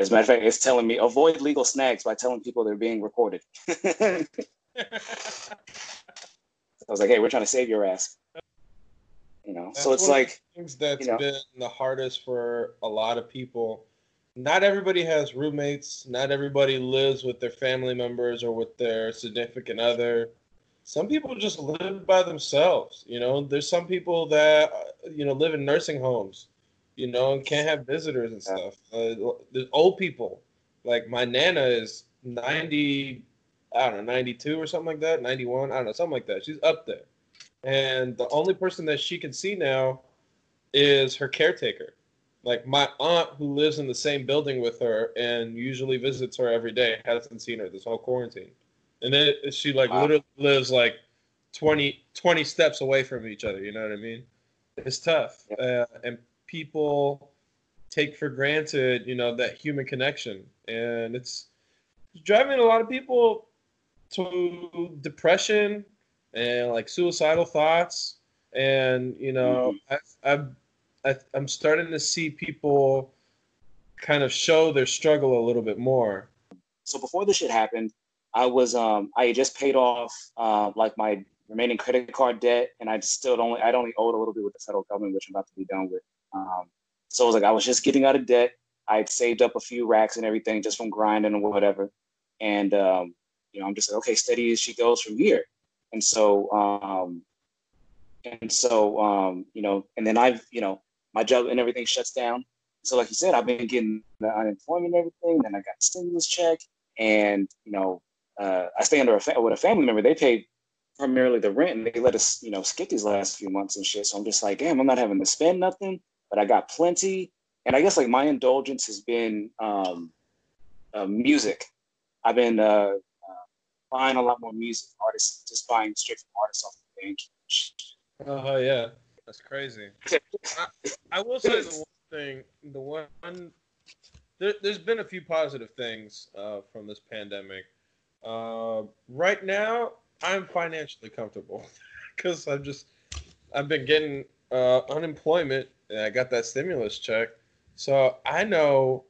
As a matter of fact, it's telling me avoid legal snags by telling people they're being recorded. I was like, hey, we're trying to save your ass. You know, that's so it's like things that's you know, been the hardest for a lot of people. Not everybody has roommates. Not everybody lives with their family members or with their significant other. Some people just live by themselves. You know, there's some people that uh, you know live in nursing homes. You know, and can't have visitors and stuff. Uh, there's old people. Like my nana is ninety, I don't know, ninety two or something like that, ninety one. I don't know, something like that. She's up there and the only person that she can see now is her caretaker. Like my aunt, who lives in the same building with her and usually visits her every day, hasn't seen her this whole quarantine. And then she like wow. literally lives like 20, 20 steps away from each other. You know what I mean? It's tough, uh, and people take for granted, you know, that human connection, and it's driving a lot of people to depression and like suicidal thoughts. And you know mm-hmm. I, I, I i'm starting to see people kind of show their struggle a little bit more. So before this shit happened i was um i just paid off uh, like my remaining credit card debt and i still only i'd only owed a little bit with the federal government which i'm about to be done with um so it was like i was just getting out of debt i'd saved up a few racks and everything just from grinding or whatever and um you know i'm just like okay steady as she goes from here and so um, and so um, you know, and then I've you know my job and everything shuts down. So like you said, I've been getting the unemployment and everything. Then I got stimulus check, and you know, uh, I stay under a fa- with a family member. They pay primarily the rent, and they let us you know skip these last few months and shit. So I'm just like, damn, I'm not having to spend nothing, but I got plenty. And I guess like my indulgence has been um, uh, music. I've been uh, buying a lot more music artists, just buying straight from artists off the bank. Oh uh, yeah, that's crazy. I, I, will say the one thing, the one there, has been a few positive things uh, from this pandemic. Uh, right now, I'm financially comfortable because I'm just I've been getting uh, unemployment and I got that stimulus check, so I know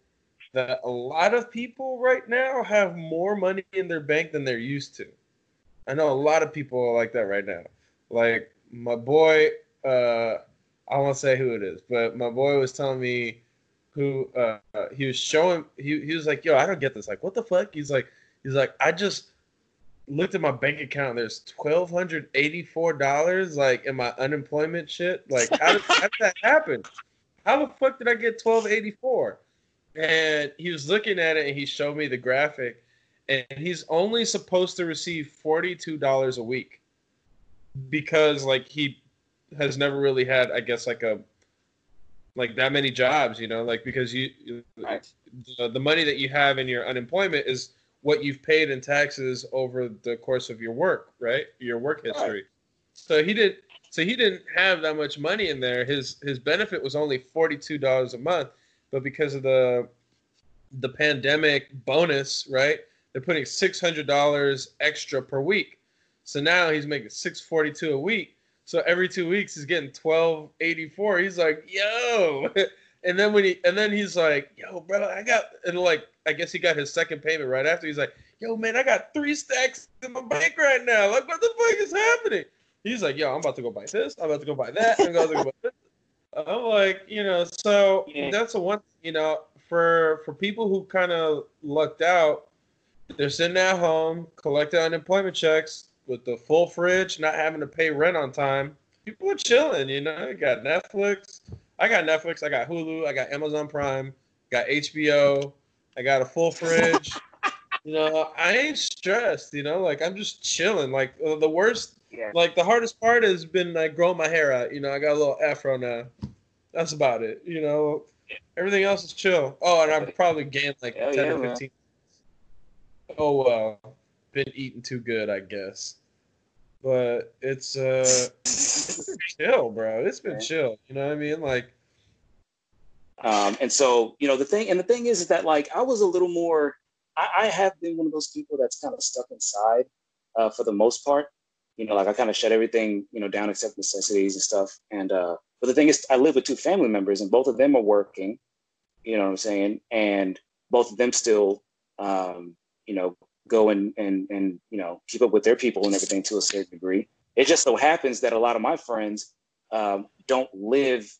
that a lot of people right now have more money in their bank than they're used to. I know a lot of people are like that right now. Like my boy, uh, I won't say who it is, but my boy was telling me who uh, he was showing. He, he was like, "Yo, I don't get this. Like, what the fuck?" He's like, he's like, I just looked at my bank account. There's twelve hundred eighty four dollars like in my unemployment shit. Like, how did, how did that happen? How the fuck did I get twelve eighty four? and he was looking at it and he showed me the graphic and he's only supposed to receive $42 a week because like he has never really had i guess like a like that many jobs you know like because you right. the, the money that you have in your unemployment is what you've paid in taxes over the course of your work right your work history right. so he did so he didn't have that much money in there his his benefit was only $42 a month but because of the the pandemic bonus, right? They're putting six hundred dollars extra per week. So now he's making six forty two a week. So every two weeks he's getting twelve eighty four. He's like, yo. And then when he and then he's like, yo, bro, I got and like I guess he got his second payment right after. He's like, yo, man, I got three stacks in my bank right now. Like, what the fuck is happening? He's like, yo, I'm about to go buy this. I'm about to go buy that. I'm about to go buy this. I'm like, you know, so yeah. that's the one, you know, for for people who kind of lucked out, they're sitting at home collecting unemployment checks with the full fridge, not having to pay rent on time. People are chilling, you know. You got Netflix. I got Netflix. I got Hulu. I got Amazon Prime. Got HBO. I got a full fridge. you know, I ain't stressed. You know, like I'm just chilling. Like uh, the worst yeah. Like the hardest part has been like growing my hair out. You know, I got a little afro now. That's about it. You know, everything else is chill. Oh, and I've probably gained like Hell ten yeah, or fifteen. Man. Oh well, been eating too good, I guess. But it's uh, it's been chill, bro. It's been chill. You know what I mean? Like. Um, and so, you know, the thing, and the thing is, is that like I was a little more, I, I have been one of those people that's kind of stuck inside uh, for the most part you know, like I kind of shut everything, you know, down except necessities and stuff. And uh, But the thing is, I live with two family members, and both of them are working. You know what I'm saying? And both of them still, um, you know, go and and and you know keep up with their people and everything to a certain degree. It just so happens that a lot of my friends um, don't live,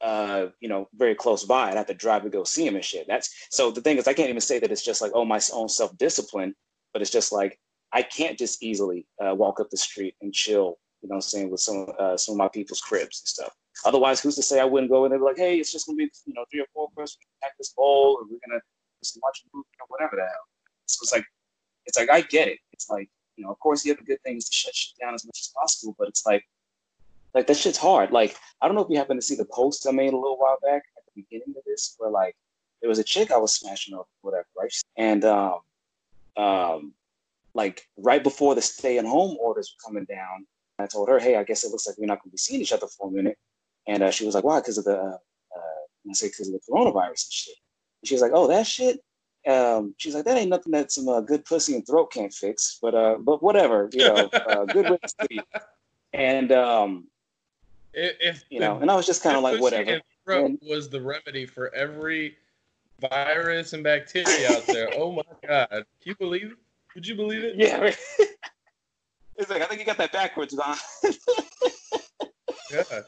uh, you know, very close by. I have to drive to go see them and shit. That's so the thing is, I can't even say that it's just like oh my own self discipline, but it's just like I can't just easily uh, walk up the street and chill. You know, what I'm saying with some uh, some of my people's cribs and stuff. Otherwise, who's to say I wouldn't go and they'd be like, hey, it's just gonna be you know three or four of us, pack this bowl, and we're gonna just watch a movie or whatever the hell. So it's like, it's like I get it. It's like you know, of course, the other good thing is to shut shit down as much as possible, but it's like, like that shit's hard. Like I don't know if you happen to see the post I made a little while back at the beginning of this, where like there was a chick I was smashing up, whatever, right? And um, um, like right before the stay-at-home orders were coming down, I told her, "Hey, I guess it looks like we're not going to be seeing each other for a minute." And uh, she was like, "Why?" Because of the, uh, I say, because of the coronavirus and shit. And she was like, "Oh, that shit." Um, she's like, "That ain't nothing that some uh, good pussy and throat can't fix." But uh, but whatever, you know, uh, good with sleep. And um, if, if you know, and I was just kind of like, whatever. And, was the remedy for every virus and bacteria out there. oh my god, can you believe it? Would you believe it? Yeah. it's like I think you got that backwards, Don. yeah.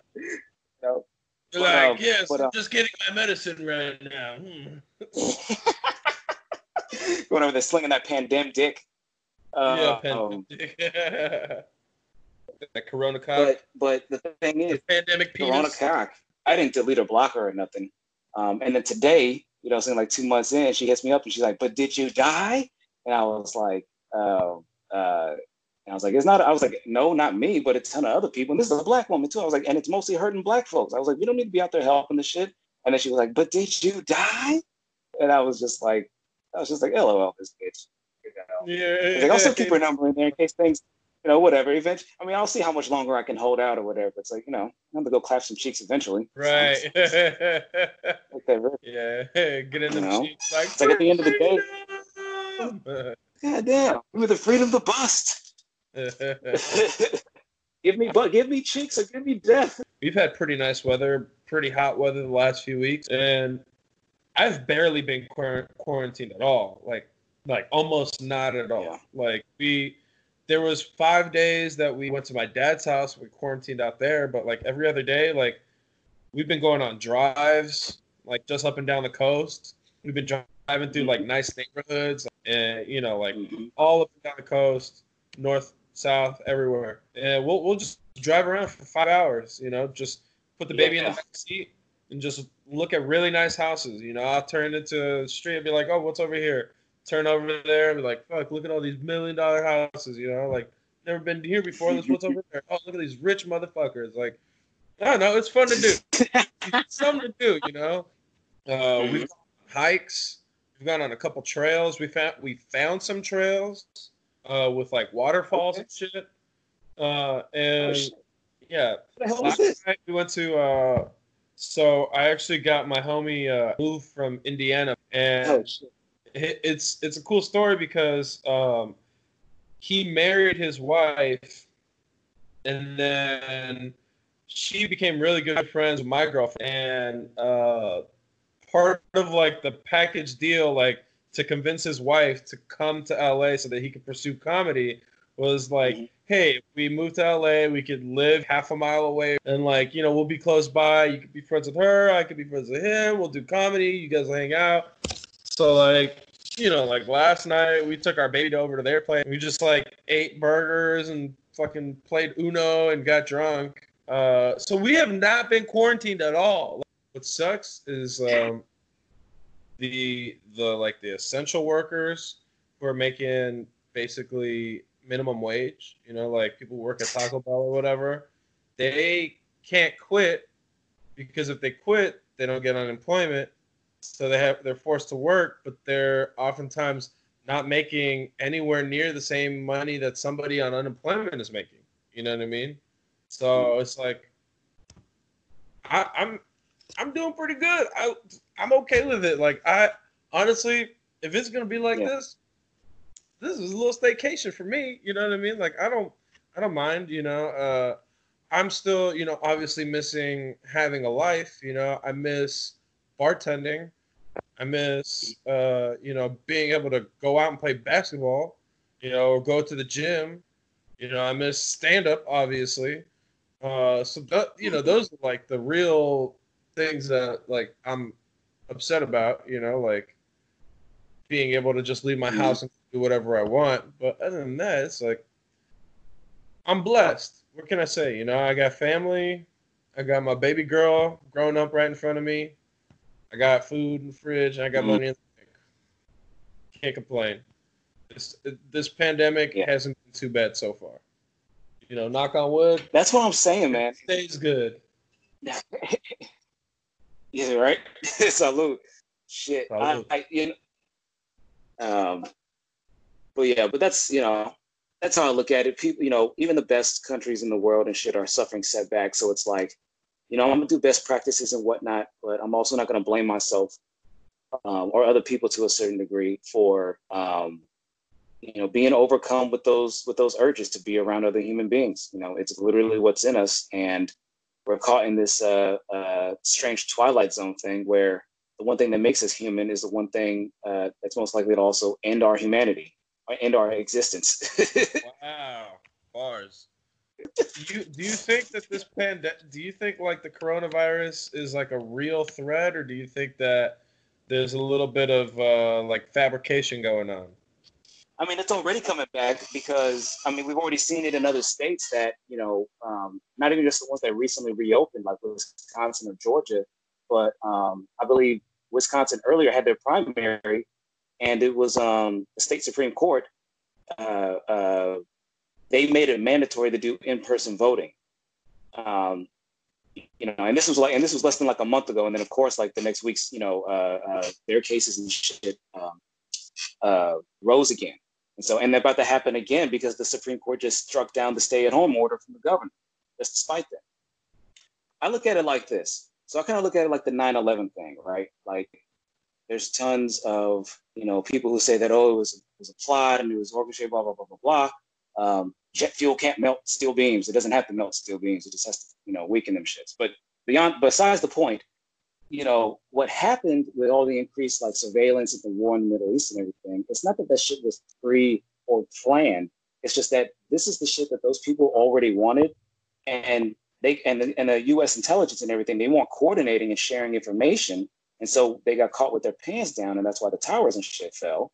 No. You're but, like, um, yes, but, uh, I'm just getting my medicine right now. Hmm. Going over there slinging that pandemic dick. Uh, yeah, um, pandemic. that Corona cock. But, but the thing is, the pandemic penis. Corona cock. I didn't delete her blocker or nothing. Um, and then today, you know, saying like two months in, she hits me up and she's like, "But did you die?" And I was like, uh, uh, and I was like, it's not, I was like, no, not me, but a ton of other people. And this is a black woman too. I was like, and it's mostly hurting black folks. I was like, we don't need to be out there helping the shit. And then she was like, but did you die? And I was just like, I was just like, oh, lol, this bitch. You know? Yeah. Like, I'll still keep her number in there in case things, you know, whatever. Eventually, I mean, I'll see how much longer I can hold out or whatever. It's like, you know, I'm gonna go clap some cheeks eventually. Right. okay, right. Yeah. Get in the cheeks. Like, it's like at the end of the day. God damn, with the freedom to bust. give me but give me cheeks or give me death. We've had pretty nice weather, pretty hot weather the last few weeks, and I've barely been quarantined at all. Like, like almost not at all. Yeah. Like we, there was five days that we went to my dad's house. We quarantined out there, but like every other day, like we've been going on drives, like just up and down the coast. We've been driving through like nice neighborhoods, and you know, like mm-hmm. all up and down the coast, north, south, everywhere. And we'll we'll just drive around for five hours. You know, just put the baby yeah. in the back seat and just look at really nice houses. You know, I'll turn into a street and be like, oh, what's over here? Turn over there and be like, fuck, look at all these million dollar houses. You know, like never been here before. That's what's over there. Oh, look at these rich motherfuckers. Like, I don't know. It's fun to do. something to do. You know, uh, mm-hmm. we've hikes. We've gone on a couple trails. We found we found some trails uh, with like waterfalls okay. and shit. Uh, and oh, shit. yeah, last night we went to. So I actually got my homie uh, moved from Indiana, and oh, it, it's it's a cool story because um, he married his wife, and then she became really good friends with my girlfriend, and uh, part of like the package deal, like to convince his wife to come to LA so that he could pursue comedy, was like, mm-hmm. hey, we move to LA, we could live half a mile away, and like, you know, we'll be close by. You could be friends with her, I could be friends with him. We'll do comedy. You guys hang out. So like, you know, like last night we took our baby over to their place. We just like ate burgers and fucking played Uno and got drunk. Uh, so we have not been quarantined at all. What sucks is um, the the like the essential workers who are making basically minimum wage. You know, like people work at Taco Bell or whatever. They can't quit because if they quit, they don't get unemployment. So they have they're forced to work, but they're oftentimes not making anywhere near the same money that somebody on unemployment is making. You know what I mean? So it's like I, I'm I'm doing pretty good. I I'm okay with it. Like I honestly, if it's gonna be like yeah. this, this is a little staycation for me. You know what I mean? Like I don't I don't mind. You know, uh, I'm still, you know, obviously missing having a life. You know, I miss bartending. I miss, uh, you know, being able to go out and play basketball, you know, or go to the gym. You know, I miss stand up, obviously. Uh, so that, you know, those are like the real things that like I'm upset about. You know, like being able to just leave my mm-hmm. house and do whatever I want. But other than that, it's like I'm blessed. What can I say? You know, I got family. I got my baby girl growing up right in front of me. I got food in the fridge. I got mm-hmm. money in the bank. Can't complain. This this pandemic yeah. hasn't been too bad so far. You know, knock on wood. That's what I'm saying, man. Stays good. yeah, right. Salute. Shit, Salute. I, I, you know, um, but yeah, but that's you know, that's how I look at it. People, you know, even the best countries in the world and shit are suffering setbacks. So it's like, you know, I'm gonna do best practices and whatnot, but I'm also not gonna blame myself um, or other people to a certain degree for um, you know being overcome with those with those urges to be around other human beings. You know, it's literally what's in us, and we're caught in this uh, uh, strange twilight zone thing where the one thing that makes us human is the one thing uh, that's most likely to also end our humanity end our existence. wow, bars do you do you think that this pandemic? Do you think like the coronavirus is like a real threat, or do you think that there's a little bit of uh, like fabrication going on? I mean, it's already coming back because I mean we've already seen it in other states that you know, um, not even just the ones that recently reopened, like Wisconsin or Georgia, but um, I believe Wisconsin earlier had their primary, and it was um, the state supreme court uh, uh, they made it mandatory to do in-person voting. Um, you know, and this was like, and this was less than like a month ago. And then of course, like the next week's, you know, uh, uh, their cases and shit um, uh, rose again. And so, and they're about to happen again because the Supreme Court just struck down the stay-at-home order from the governor, just despite that. I look at it like this. So I kind of look at it like the 9/11 thing, right? Like, there's tons of you know people who say that oh it was it was a plot and it was orchestrated, blah blah blah blah blah. Um, jet fuel can't melt steel beams. It doesn't have to melt steel beams. It just has to, you know, weaken them shits. But beyond, besides the point, you know, what happened with all the increased like surveillance and the war in the Middle East and everything, it's not that that shit was free or planned. It's just that this is the shit that those people already wanted. And they, and the, and the US intelligence and everything, they weren't coordinating and sharing information. And so they got caught with their pants down. And that's why the towers and shit fell.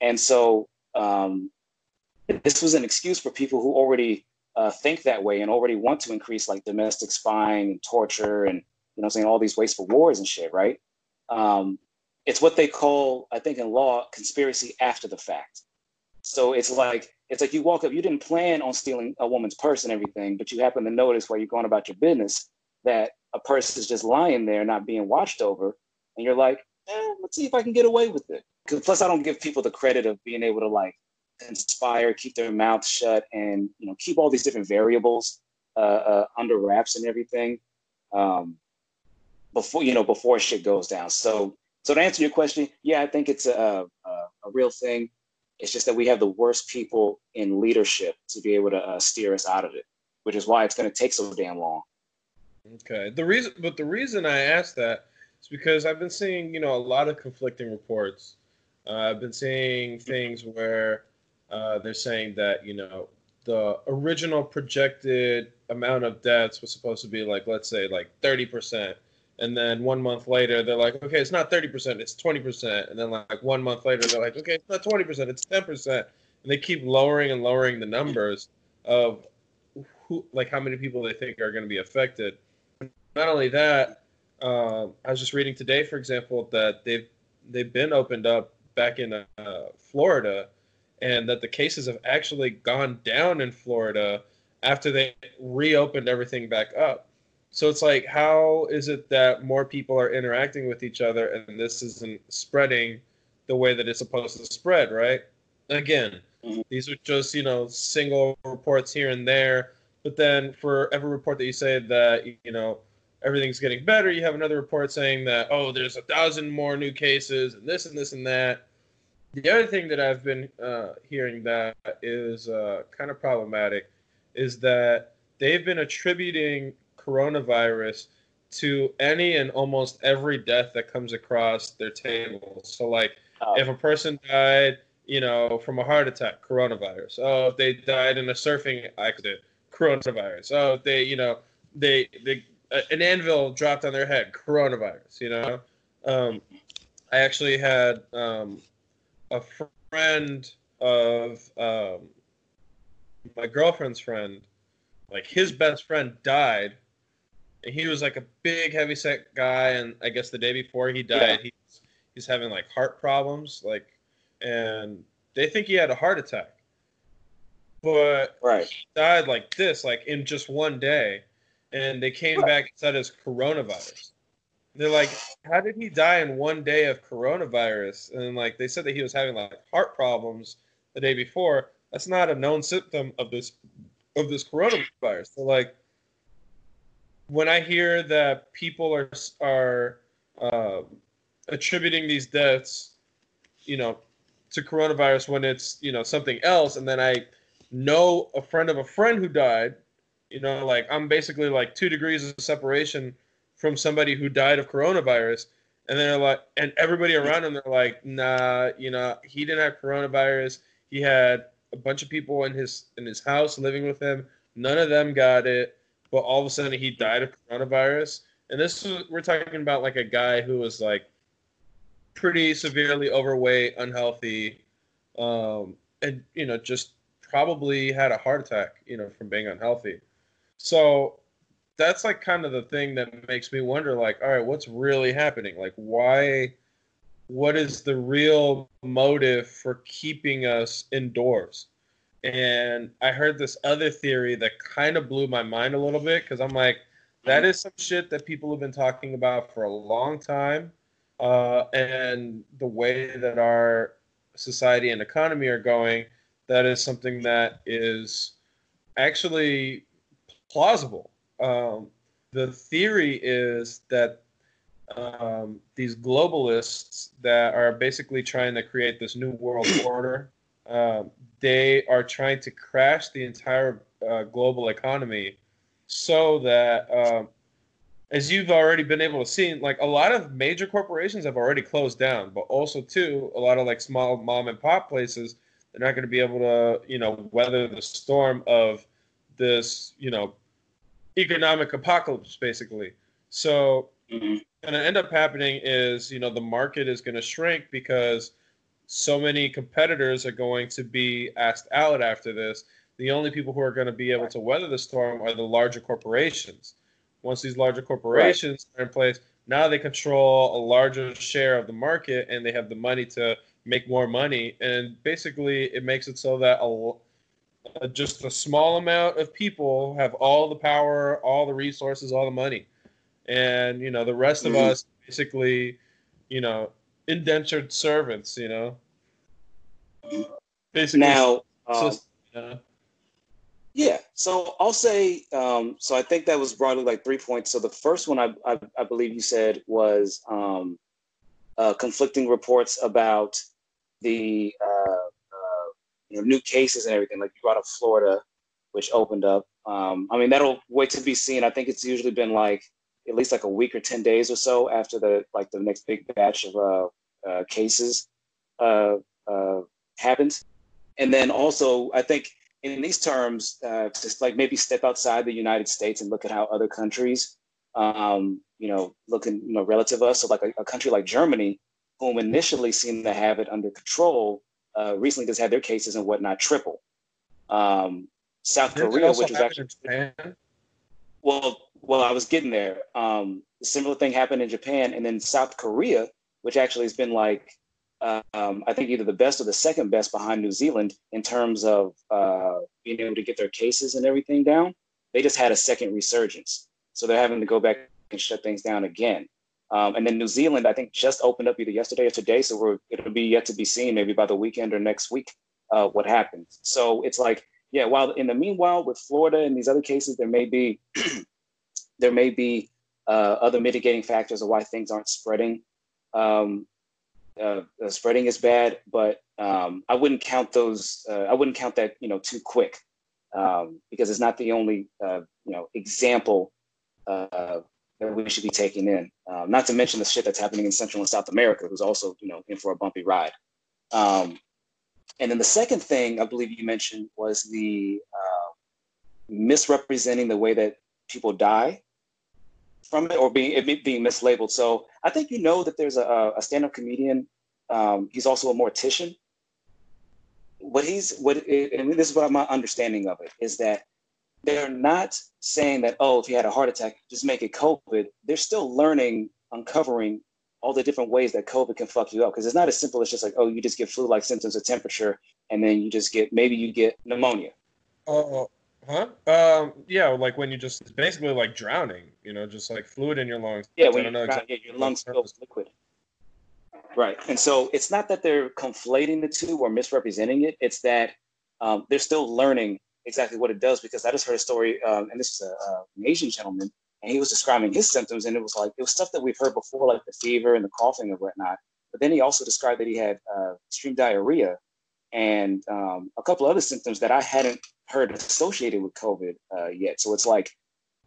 And so, um, this was an excuse for people who already uh, think that way and already want to increase like domestic spying and torture and you know saying all these wasteful wars and shit right um, it's what they call i think in law conspiracy after the fact so it's like it's like you walk up you didn't plan on stealing a woman's purse and everything but you happen to notice while you're going about your business that a purse is just lying there not being watched over and you're like eh, let's see if i can get away with it plus i don't give people the credit of being able to like inspire, keep their mouth shut, and you know keep all these different variables uh, uh, under wraps and everything um, before you know before shit goes down. So so to answer your question, yeah, I think it's a, a, a real thing. It's just that we have the worst people in leadership to be able to uh, steer us out of it, which is why it's going to take so damn long. Okay. The reason, but the reason I asked that is because I've been seeing, you know, a lot of conflicting reports. Uh, I've been seeing things where uh, they're saying that you know the original projected amount of deaths was supposed to be like let's say like 30% and then one month later they're like okay it's not 30% it's 20% and then like one month later they're like okay it's not 20% it's 10% and they keep lowering and lowering the numbers of who like how many people they think are going to be affected. Not only that um, i was just reading today for example that they've they've been opened up back in uh, florida and that the cases have actually gone down in Florida after they reopened everything back up. So it's like, how is it that more people are interacting with each other and this isn't spreading the way that it's supposed to spread, right? Again, mm-hmm. these are just, you know, single reports here and there. But then for every report that you say that, you know, everything's getting better, you have another report saying that, oh, there's a thousand more new cases and this and this and that the other thing that I've been uh, hearing that is uh, kind of problematic is that they've been attributing coronavirus to any and almost every death that comes across their table. So, like, oh. if a person died, you know, from a heart attack, coronavirus. Oh, if they died in a surfing accident, coronavirus. Oh, if they, you know, they they an anvil dropped on their head, coronavirus. You know, um, I actually had um, a friend of um, my girlfriend's friend, like his best friend died, and he was like a big heavy set guy, and I guess the day before he died, yeah. he's he's having like heart problems, like, and they think he had a heart attack, but right. he died like this, like in just one day and they came back and said it's coronavirus. They're like, how did he die in one day of coronavirus? And like they said that he was having like heart problems the day before. That's not a known symptom of this of this coronavirus. So like when I hear that people are are uh, attributing these deaths, you know, to coronavirus when it's you know something else, and then I know a friend of a friend who died you know, like I'm basically like two degrees of separation from somebody who died of coronavirus. And they're like, and everybody around him, they're like, nah, you know, he didn't have coronavirus. He had a bunch of people in his in his house living with him. None of them got it, but all of a sudden he died of coronavirus. And this is we're talking about like a guy who was like pretty severely overweight, unhealthy, um, and you know just probably had a heart attack, you know, from being unhealthy. So that's like kind of the thing that makes me wonder like all right what's really happening? Like why what is the real motive for keeping us indoors? And i heard this other theory that kind of blew my mind a little bit because i'm like that is some shit that people have been talking about for a long time uh, and the way that our society and economy are going that is something that is actually plausible. Um, the theory is that um, these globalists that are basically trying to create this new world order, um, they are trying to crash the entire uh, global economy so that, um, as you've already been able to see, like a lot of major corporations have already closed down, but also too a lot of like small mom and pop places they're not going to be able to you know weather the storm of this you know economic apocalypse, basically. So, mm-hmm. going to end up happening is, you know, the market is going to shrink because so many competitors are going to be asked out after this. The only people who are going to be able to weather the storm are the larger corporations. Once these larger corporations right. are in place, now they control a larger share of the market and they have the money to make more money. And basically, it makes it so that a uh, just a small amount of people have all the power, all the resources, all the money, and you know the rest of mm-hmm. us basically, you know, indentured servants. You know, basically. Now, um, yeah. So I'll say. Um, so I think that was broadly like three points. So the first one I I, I believe you said was um, uh, conflicting reports about the uh, you know, new cases and everything. Like you brought up Florida, which opened up. Um, I mean, that'll wait to be seen. I think it's usually been like at least like a week or ten days or so after the like the next big batch of uh, uh, cases uh, uh, happens. And then also, I think in these terms, uh, just like maybe step outside the United States and look at how other countries, um, you know, looking, you know, relative us. So like a, a country like Germany, whom initially seemed to have it under control, uh, recently just had their cases and whatnot triple. Um, South Didn't Korea, which was actually well, well, I was getting there. Um, a similar thing happened in Japan, and then South Korea, which actually has been like um, I think either the best or the second best behind New Zealand in terms of uh, being able to get their cases and everything down. They just had a second resurgence, so they're having to go back and shut things down again. Um, and then New Zealand, I think, just opened up either yesterday or today. So it'll be yet to be seen, maybe by the weekend or next week, uh, what happens. So it's like, yeah. While in the meanwhile, with Florida and these other cases, there may be there may be uh, other mitigating factors of why things aren't spreading. Um, uh, spreading is bad, but um, I wouldn't count those. Uh, I wouldn't count that you know too quick. um, because it's not the only uh, you know example uh, that we should be taking in. Um, not to mention the shit that's happening in Central and South America, who's also you know in for a bumpy ride. Um, and then the second thing I believe you mentioned was the uh, misrepresenting the way that people die from it or being it being mislabeled. So I think you know that there's a, a stand-up comedian. Um, he's also a mortician. What he's what and this is what my understanding of it is that they're not saying that oh if you had a heart attack just make it COVID. They're still learning, uncovering all the different ways that COVID can fuck you up because it's not as simple as just like oh you just get flu-like symptoms of temperature and then you just get maybe you get pneumonia. Oh, Huh? Um, yeah, like when you just it's basically like drowning, you know, just like fluid in your lungs. Yeah, when you exactly yeah, your lungs fill with liquid. Right, and so it's not that they're conflating the two or misrepresenting it. It's that um, they're still learning exactly what it does. Because I just heard a story, um, and this is a, a, an Asian gentleman, and he was describing his symptoms, and it was like it was stuff that we've heard before, like the fever and the coughing and whatnot. But then he also described that he had uh, extreme diarrhea and um, a couple other symptoms that I hadn't heard associated with COVID uh, yet. So it's like,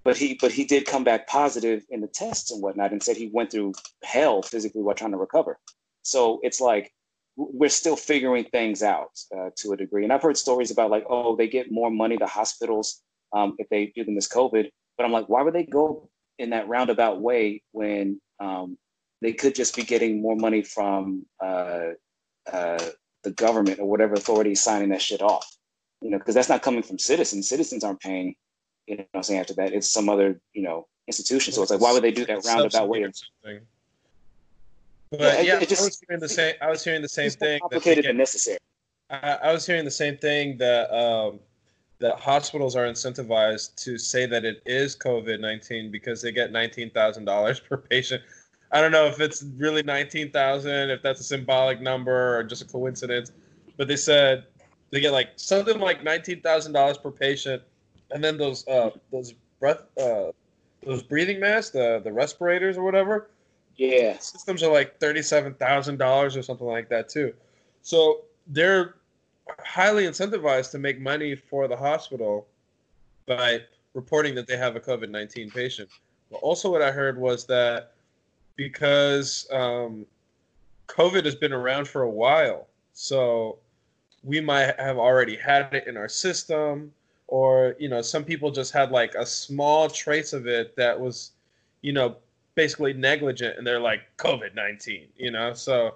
but he but he did come back positive in the tests and whatnot, and said he went through hell physically while trying to recover. So it's like we're still figuring things out uh, to a degree. And I've heard stories about like, oh, they get more money the hospitals um, if they do them as COVID. But I'm like, why would they go in that roundabout way when um, they could just be getting more money from uh, uh, the government or whatever authority is signing that shit off? you know, because that's not coming from citizens. Citizens aren't paying, you know, I'm saying after that, it's some other, you know, institution. So it's like, why would they do that roundabout way? Or something. But yeah, yeah it, just, I was hearing the same. I was hearing the same thing. Complicated get, and necessary. I, I, was hearing the same thing that um, that hospitals are incentivized to say that it is COVID nineteen because they get nineteen thousand dollars per patient. I don't know if it's really nineteen thousand, if that's a symbolic number or just a coincidence, but they said they get like something like nineteen thousand dollars per patient, and then those uh, those breath uh, those breathing masks, the the respirators or whatever. Yeah, systems are like thirty seven thousand dollars or something like that too. So they're highly incentivized to make money for the hospital by reporting that they have a COVID nineteen patient. But also, what I heard was that because um, COVID has been around for a while, so we might have already had it in our system or you know some people just had like a small trace of it that was you know basically negligent and they're like covid-19 you know so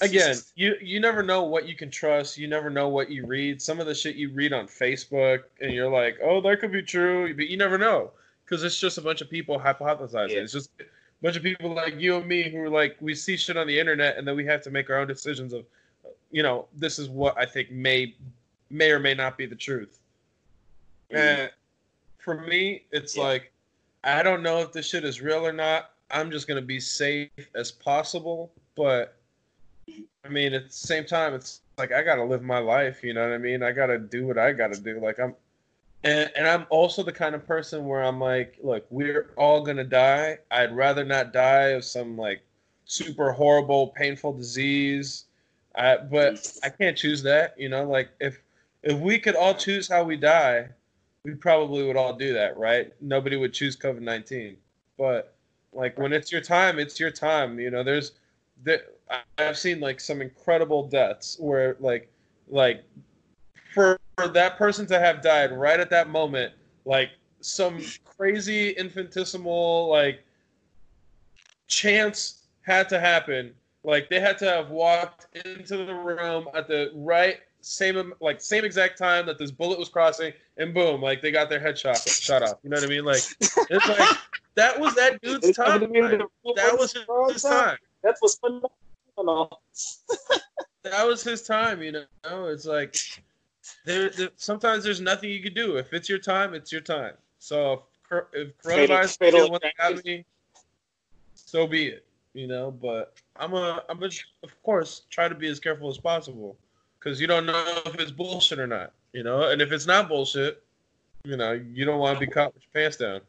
again you you never know what you can trust you never know what you read some of the shit you read on facebook and you're like oh that could be true but you never know because it's just a bunch of people hypothesizing yeah. it's just a bunch of people like you and me who are like we see shit on the internet and then we have to make our own decisions of you know, this is what I think may may or may not be the truth. Mm-hmm. And for me, it's yeah. like I don't know if this shit is real or not. I'm just gonna be safe as possible, but I mean, at the same time, it's like I gotta live my life. You know what I mean? I gotta do what I gotta do. Like I'm, and and I'm also the kind of person where I'm like, look, we're all gonna die. I'd rather not die of some like super horrible, painful disease I, but I can't choose that. You know, like if if we could all choose how we die, we probably would all do that, right? Nobody would choose COVID nineteen. But like when it's your time, it's your time. You know, there's there, I've seen like some incredible deaths where like like for, for that person to have died right at that moment, like some crazy infinitesimal like chance had to happen like they had to have walked into the room at the right same like same exact time that this bullet was crossing, and boom, like they got their head shot shot off. You know what I mean? Like it's like that was that dude's time. That was his, time. That's what's phenomenal. that was his time. You know, it's like there, there. Sometimes there's nothing you can do. If it's your time, it's your time. So if, if coronavirus fatal, fatal me, so be it you know. But I'm a, I'm a, of course, try to be as careful as possible because you don't know if it's bullshit or not, you know. And if it's not bullshit, you know, you don't want to be caught with your pants down.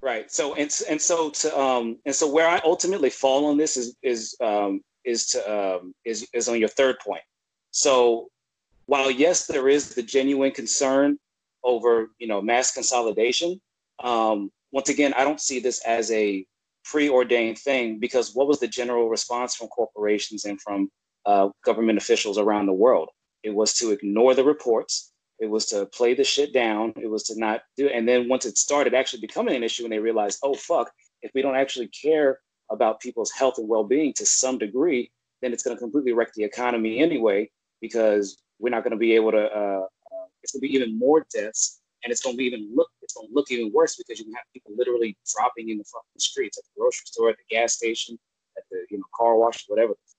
Right. So and and so to um and so where I ultimately fall on this is is um is to um is is on your third point. So while yes, there is the genuine concern over you know mass consolidation. Um, once again, I don't see this as a preordained thing because what was the general response from corporations and from uh, government officials around the world? It was to ignore the reports. It was to play the shit down. It was to not do. And then once it started actually becoming an issue, and they realized, oh fuck, if we don't actually care about people's health and well-being to some degree, then it's going to completely wreck the economy anyway because we're not going to be able to. Uh, uh, it's going to be even more deaths, and it's going to be even look. It's going to look even worse because you can have people literally dropping in the fucking streets at the grocery store, at the gas station, at the you know car wash, whatever the